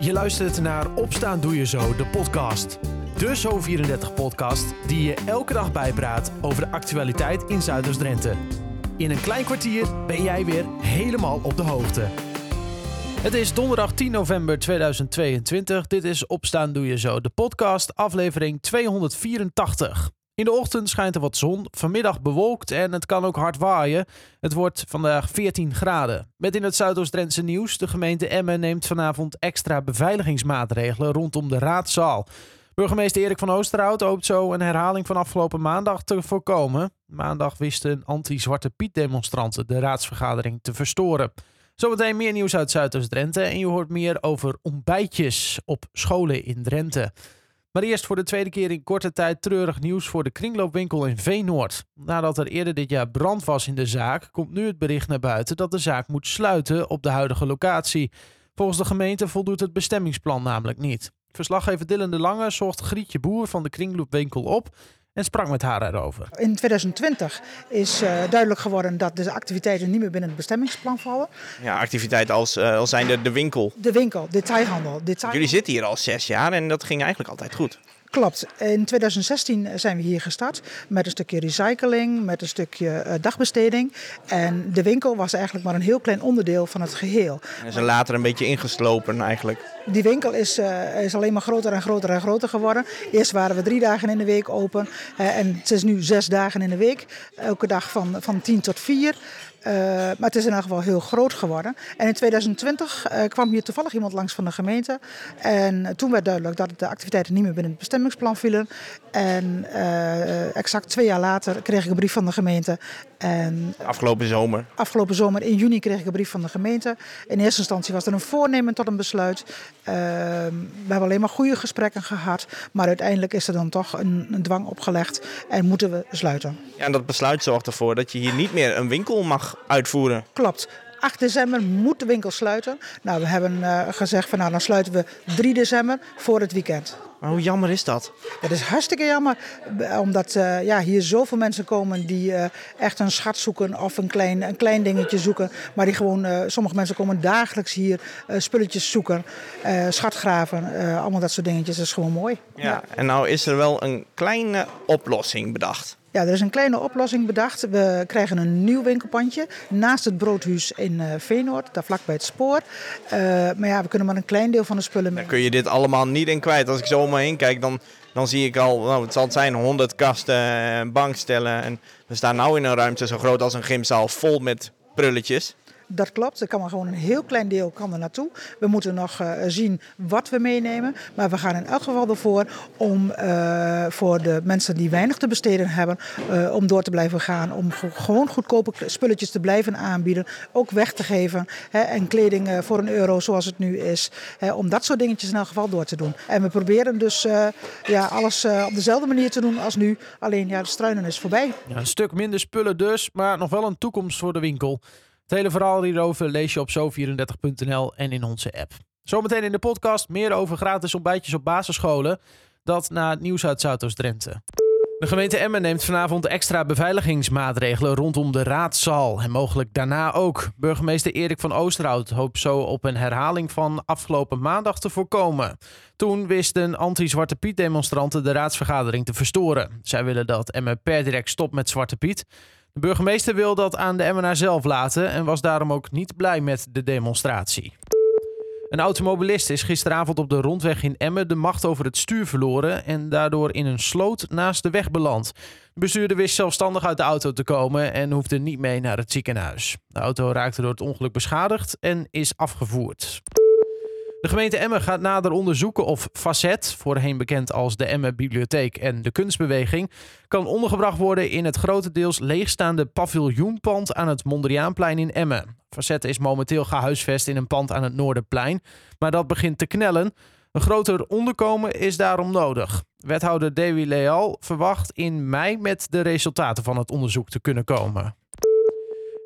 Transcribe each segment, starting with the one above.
Je luistert naar Opstaan Doe Je Zo, de podcast. De Zo34-podcast die je elke dag bijpraat over de actualiteit in Zuiders-Drenthe. In een klein kwartier ben jij weer helemaal op de hoogte. Het is donderdag 10 november 2022. Dit is Opstaan Doe Je Zo, de podcast, aflevering 284. In de ochtend schijnt er wat zon, vanmiddag bewolkt en het kan ook hard waaien. Het wordt vandaag 14 graden. Met in het Zuidoost-Drentse nieuws, de gemeente Emmen neemt vanavond extra beveiligingsmaatregelen rondom de raadzaal. Burgemeester Erik van Oosterhout hoopt zo een herhaling van afgelopen maandag te voorkomen. Maandag wisten anti-Zwarte Piet demonstranten de raadsvergadering te verstoren. Zometeen meer nieuws uit Zuidoost-Drenthe en je hoort meer over ontbijtjes op scholen in Drenthe. Maar eerst voor de tweede keer in korte tijd treurig nieuws voor de kringloopwinkel in Veenoord. Nadat er eerder dit jaar brand was in de zaak, komt nu het bericht naar buiten dat de zaak moet sluiten op de huidige locatie. Volgens de gemeente voldoet het bestemmingsplan namelijk niet. Verslaggever Dylan de Lange zocht Grietje Boer van de kringloopwinkel op en sprak met haar erover. In 2020 is uh, duidelijk geworden dat de activiteiten niet meer binnen het bestemmingsplan vallen. Ja, activiteiten als, uh, als zijn de, de winkel. De winkel, detailhandel, detailhandel. Jullie zitten hier al zes jaar en dat ging eigenlijk altijd goed. Klopt. In 2016 zijn we hier gestart met een stukje recycling, met een stukje uh, dagbesteding. En de winkel was eigenlijk maar een heel klein onderdeel van het geheel. En is er later een beetje ingeslopen eigenlijk. Die winkel is, uh, is alleen maar groter en groter en groter geworden. Eerst waren we drie dagen in de week open uh, en het is nu zes dagen in de week. Elke dag van, van tien tot vier. Uh, maar het is in elk geval heel groot geworden. En in 2020 uh, kwam hier toevallig iemand langs van de gemeente. En toen werd duidelijk dat de activiteiten niet meer binnen het bestemmingsplan vielen. En uh, exact twee jaar later kreeg ik een brief van de gemeente. En afgelopen zomer? Afgelopen zomer, in juni, kreeg ik een brief van de gemeente. In eerste instantie was er een voornemen tot een besluit. we hebben alleen maar goede gesprekken gehad. Maar uiteindelijk is er dan toch een, een dwang opgelegd en moeten we sluiten. Ja, en dat besluit zorgt ervoor dat je hier niet meer een winkel mag uitvoeren. Klopt. 8 december moet de winkel sluiten. Nou, we hebben uh, gezegd van nou dan sluiten we 3 december voor het weekend. Maar hoe jammer is dat? Het is hartstikke jammer, omdat uh, ja, hier zoveel mensen komen die uh, echt een schat zoeken of een klein, een klein dingetje zoeken. Maar die gewoon, uh, sommige mensen komen dagelijks hier spulletjes zoeken, schatgraven, allemaal dat soort dingetjes. Dat is gewoon mooi. Ja, ja. En nou is er wel een kleine oplossing bedacht. Ja, er is een kleine oplossing bedacht. We krijgen een nieuw winkelpandje naast het broodhuis in uh, Veenoord, daar vlak bij het spoor. Uh, maar ja, we kunnen maar een klein deel van de spullen mee. Dan kun je dit allemaal niet in kwijt. Als ik zo om me heen kijk, dan, dan zie ik al, nou, het zal het zijn, 100 kasten, bankstellen. En we staan nu in een ruimte zo groot als een gymzaal vol met prulletjes. Dat klopt, er kan maar gewoon een heel klein deel kan er naartoe. We moeten nog uh, zien wat we meenemen. Maar we gaan in elk geval ervoor om uh, voor de mensen die weinig te besteden hebben, uh, om door te blijven gaan. Om gewoon goedkope spulletjes te blijven aanbieden. Ook weg te geven. Hè, en kleding voor een euro zoals het nu is. Hè, om dat soort dingetjes in elk geval door te doen. En we proberen dus ja, alles op dezelfde manier te doen als nu. Alleen ja, de struinen is voorbij. Ja, een stuk minder spullen dus, maar nog wel een toekomst voor de winkel. Het hele verhaal hierover lees je op zo34.nl en in onze app. Zometeen in de podcast meer over gratis ontbijtjes op basisscholen. Dat na het nieuws uit Zuidoost-Drenthe. De gemeente Emmen neemt vanavond extra beveiligingsmaatregelen rondom de raadzaal. En mogelijk daarna ook. Burgemeester Erik van Oosterhout hoopt zo op een herhaling van afgelopen maandag te voorkomen. Toen wisten anti-Zwarte Piet demonstranten de raadsvergadering te verstoren. Zij willen dat Emmen per direct stopt met Zwarte Piet. De burgemeester wil dat aan de Emmenaar zelf laten en was daarom ook niet blij met de demonstratie. Een automobilist is gisteravond op de rondweg in Emmen de macht over het stuur verloren en daardoor in een sloot naast de weg beland. De bestuurder wist zelfstandig uit de auto te komen en hoefde niet mee naar het ziekenhuis. De auto raakte door het ongeluk beschadigd en is afgevoerd. De gemeente Emmen gaat nader onderzoeken of Facet, voorheen bekend als de Emmen Bibliotheek en de Kunstbeweging, kan ondergebracht worden in het grotendeels leegstaande paviljoenpand aan het Mondriaanplein in Emmen. Facet is momenteel gehuisvest in een pand aan het Noorderplein, maar dat begint te knellen. Een groter onderkomen is daarom nodig. Wethouder Dewi Leal verwacht in mei met de resultaten van het onderzoek te kunnen komen.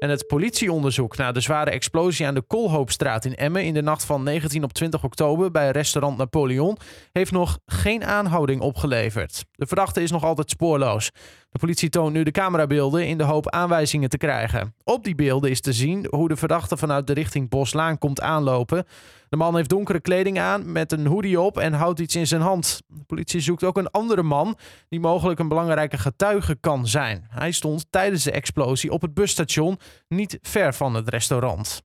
En het politieonderzoek naar de zware explosie aan de Koolhoopstraat in Emmen in de nacht van 19 op 20 oktober bij restaurant Napoleon heeft nog geen aanhouding opgeleverd. De verdachte is nog altijd spoorloos. De politie toont nu de camerabeelden in de hoop aanwijzingen te krijgen. Op die beelden is te zien hoe de verdachte vanuit de richting Boslaan komt aanlopen. De man heeft donkere kleding aan met een hoodie op en houdt iets in zijn hand. De politie zoekt ook een andere man die mogelijk een belangrijke getuige kan zijn. Hij stond tijdens de explosie op het busstation, niet ver van het restaurant.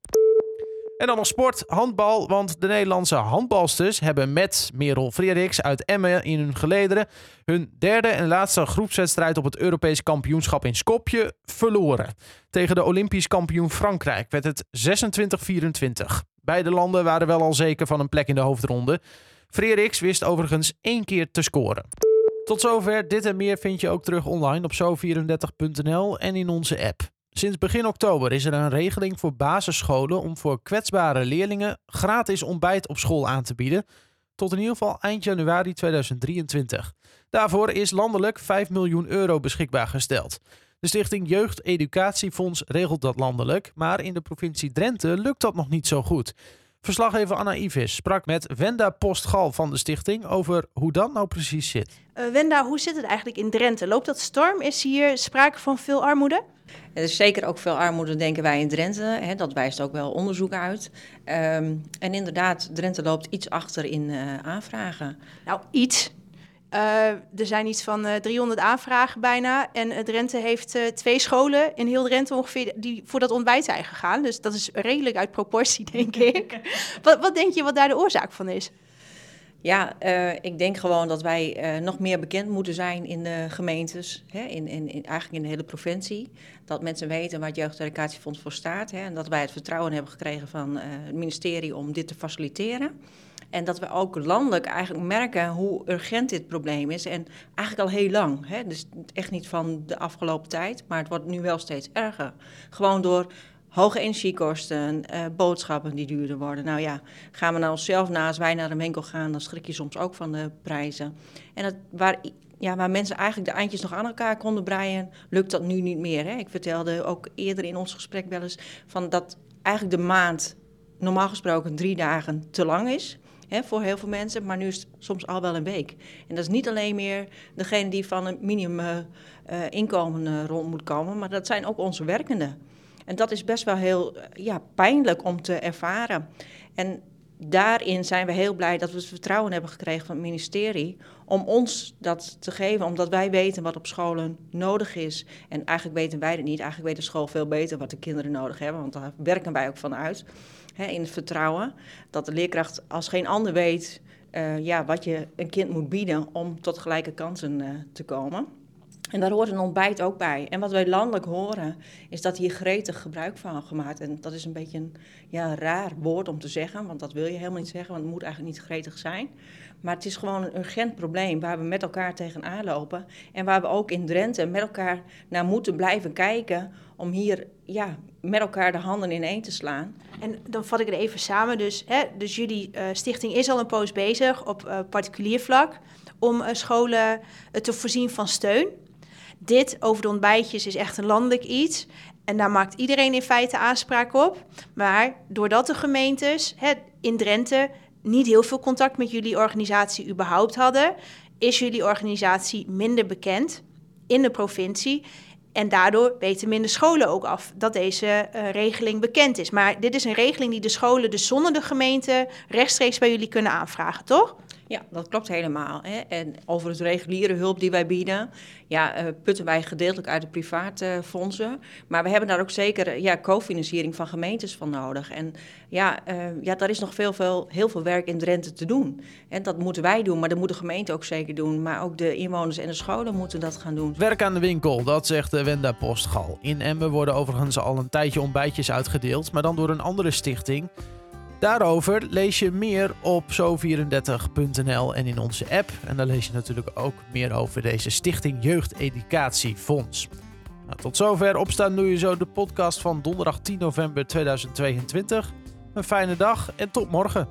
En dan nog sport, handbal, want de Nederlandse handbalsters hebben met Merel Frederiks uit Emmen in hun gelederen hun derde en laatste groepswedstrijd op het Europees kampioenschap in Skopje verloren. Tegen de Olympisch kampioen Frankrijk werd het 26-24. Beide landen waren wel al zeker van een plek in de hoofdronde. Frederiks wist overigens één keer te scoren. Tot zover. Dit en meer vind je ook terug online op zo34.nl en in onze app. Sinds begin oktober is er een regeling voor basisscholen om voor kwetsbare leerlingen gratis ontbijt op school aan te bieden. Tot in ieder geval eind januari 2023. Daarvoor is landelijk 5 miljoen euro beschikbaar gesteld. De stichting Jeugd Educatiefonds regelt dat landelijk, maar in de provincie Drenthe lukt dat nog niet zo goed. Verslaggever Anna Ivis sprak met Wenda Postgal van de stichting over hoe dat nou precies zit. Uh, Wenda, hoe zit het eigenlijk in Drenthe? Loopt dat storm? Is hier sprake van veel armoede? Er is zeker ook veel armoede, denken wij in Drenthe. Hè, dat wijst ook wel onderzoek uit. Um, en inderdaad, Drenthe loopt iets achter in uh, aanvragen. Nou, iets. Uh, er zijn iets van uh, 300 aanvragen bijna. En uh, Drenthe heeft twee scholen in heel Drenthe ongeveer die voor dat ontbijt zijn gegaan. Dus dat is redelijk uit proportie, denk ik. wat, wat denk je wat daar de oorzaak van is? Ja, ik denk gewoon dat wij nog meer bekend moeten zijn in de gemeentes, hè, in, in, eigenlijk in de hele provincie. Dat mensen weten waar het Jeugdeducatiefonds voor staat. Hè, en dat wij het vertrouwen hebben gekregen van het ministerie om dit te faciliteren. En dat we ook landelijk eigenlijk merken hoe urgent dit probleem is. En eigenlijk al heel lang. Hè? Dus echt niet van de afgelopen tijd, maar het wordt nu wel steeds erger. Gewoon door hoge energiekosten, uh, boodschappen die duurder worden. Nou ja, gaan we naar onszelf na, als wij naar een winkel gaan, dan schrik je soms ook van de prijzen. En dat, waar, ja, waar mensen eigenlijk de eindjes nog aan elkaar konden breien, lukt dat nu niet meer. Hè? Ik vertelde ook eerder in ons gesprek wel eens van dat eigenlijk de maand normaal gesproken drie dagen te lang is. Voor heel veel mensen, maar nu is het soms al wel een week. En dat is niet alleen meer degene die van een minimum uh, inkomen uh, rond moet komen, maar dat zijn ook onze werkenden. En dat is best wel heel ja, pijnlijk om te ervaren. En daarin zijn we heel blij dat we het vertrouwen hebben gekregen van het ministerie om ons dat te geven, omdat wij weten wat op scholen nodig is. En eigenlijk weten wij het niet, eigenlijk weet de school veel beter wat de kinderen nodig hebben, want daar werken wij ook van uit. Hè, in het vertrouwen dat de leerkracht als geen ander weet uh, ja, wat je een kind moet bieden om tot gelijke kansen uh, te komen. En daar hoort een ontbijt ook bij. En wat wij landelijk horen, is dat hier gretig gebruik van gemaakt. En dat is een beetje een ja, raar woord om te zeggen, want dat wil je helemaal niet zeggen, want het moet eigenlijk niet gretig zijn. Maar het is gewoon een urgent probleem waar we met elkaar tegenaan lopen. En waar we ook in Drenthe met elkaar naar moeten blijven kijken om hier ja, met elkaar de handen in één te slaan. En dan vat ik het even samen. Dus, hè, dus jullie uh, stichting is al een poos bezig op uh, particulier vlak om uh, scholen te voorzien van steun. Dit over de ontbijtjes is echt een landelijk iets. En daar maakt iedereen in feite aanspraak op. Maar doordat de gemeentes hè, in Drenthe niet heel veel contact met jullie organisatie überhaupt hadden, is jullie organisatie minder bekend in de provincie. En daardoor weten minder scholen ook af dat deze uh, regeling bekend is. Maar dit is een regeling die de scholen dus zonder de gemeente rechtstreeks bij jullie kunnen aanvragen, toch? Ja, dat klopt helemaal. Hè. En over het reguliere hulp die wij bieden, ja, uh, putten wij gedeeltelijk uit de private fondsen. Maar we hebben daar ook zeker ja, cofinanciering van gemeentes van nodig. En ja, uh, ja, daar is nog veel, veel, heel veel werk in Drenthe te doen. En dat moeten wij doen, maar dat moet de gemeente ook zeker doen. Maar ook de inwoners en de scholen moeten dat gaan doen. Werk aan de winkel, dat zegt Wenda Postgal. In Emmen worden overigens al een tijdje ontbijtjes uitgedeeld, maar dan door een andere stichting. Daarover lees je meer op zo34.nl en in onze app. En daar lees je natuurlijk ook meer over deze Stichting Jeugd Educatiefonds. Nou, tot zover opstaan doe je zo de podcast van donderdag 10 november 2022. Een fijne dag en tot morgen.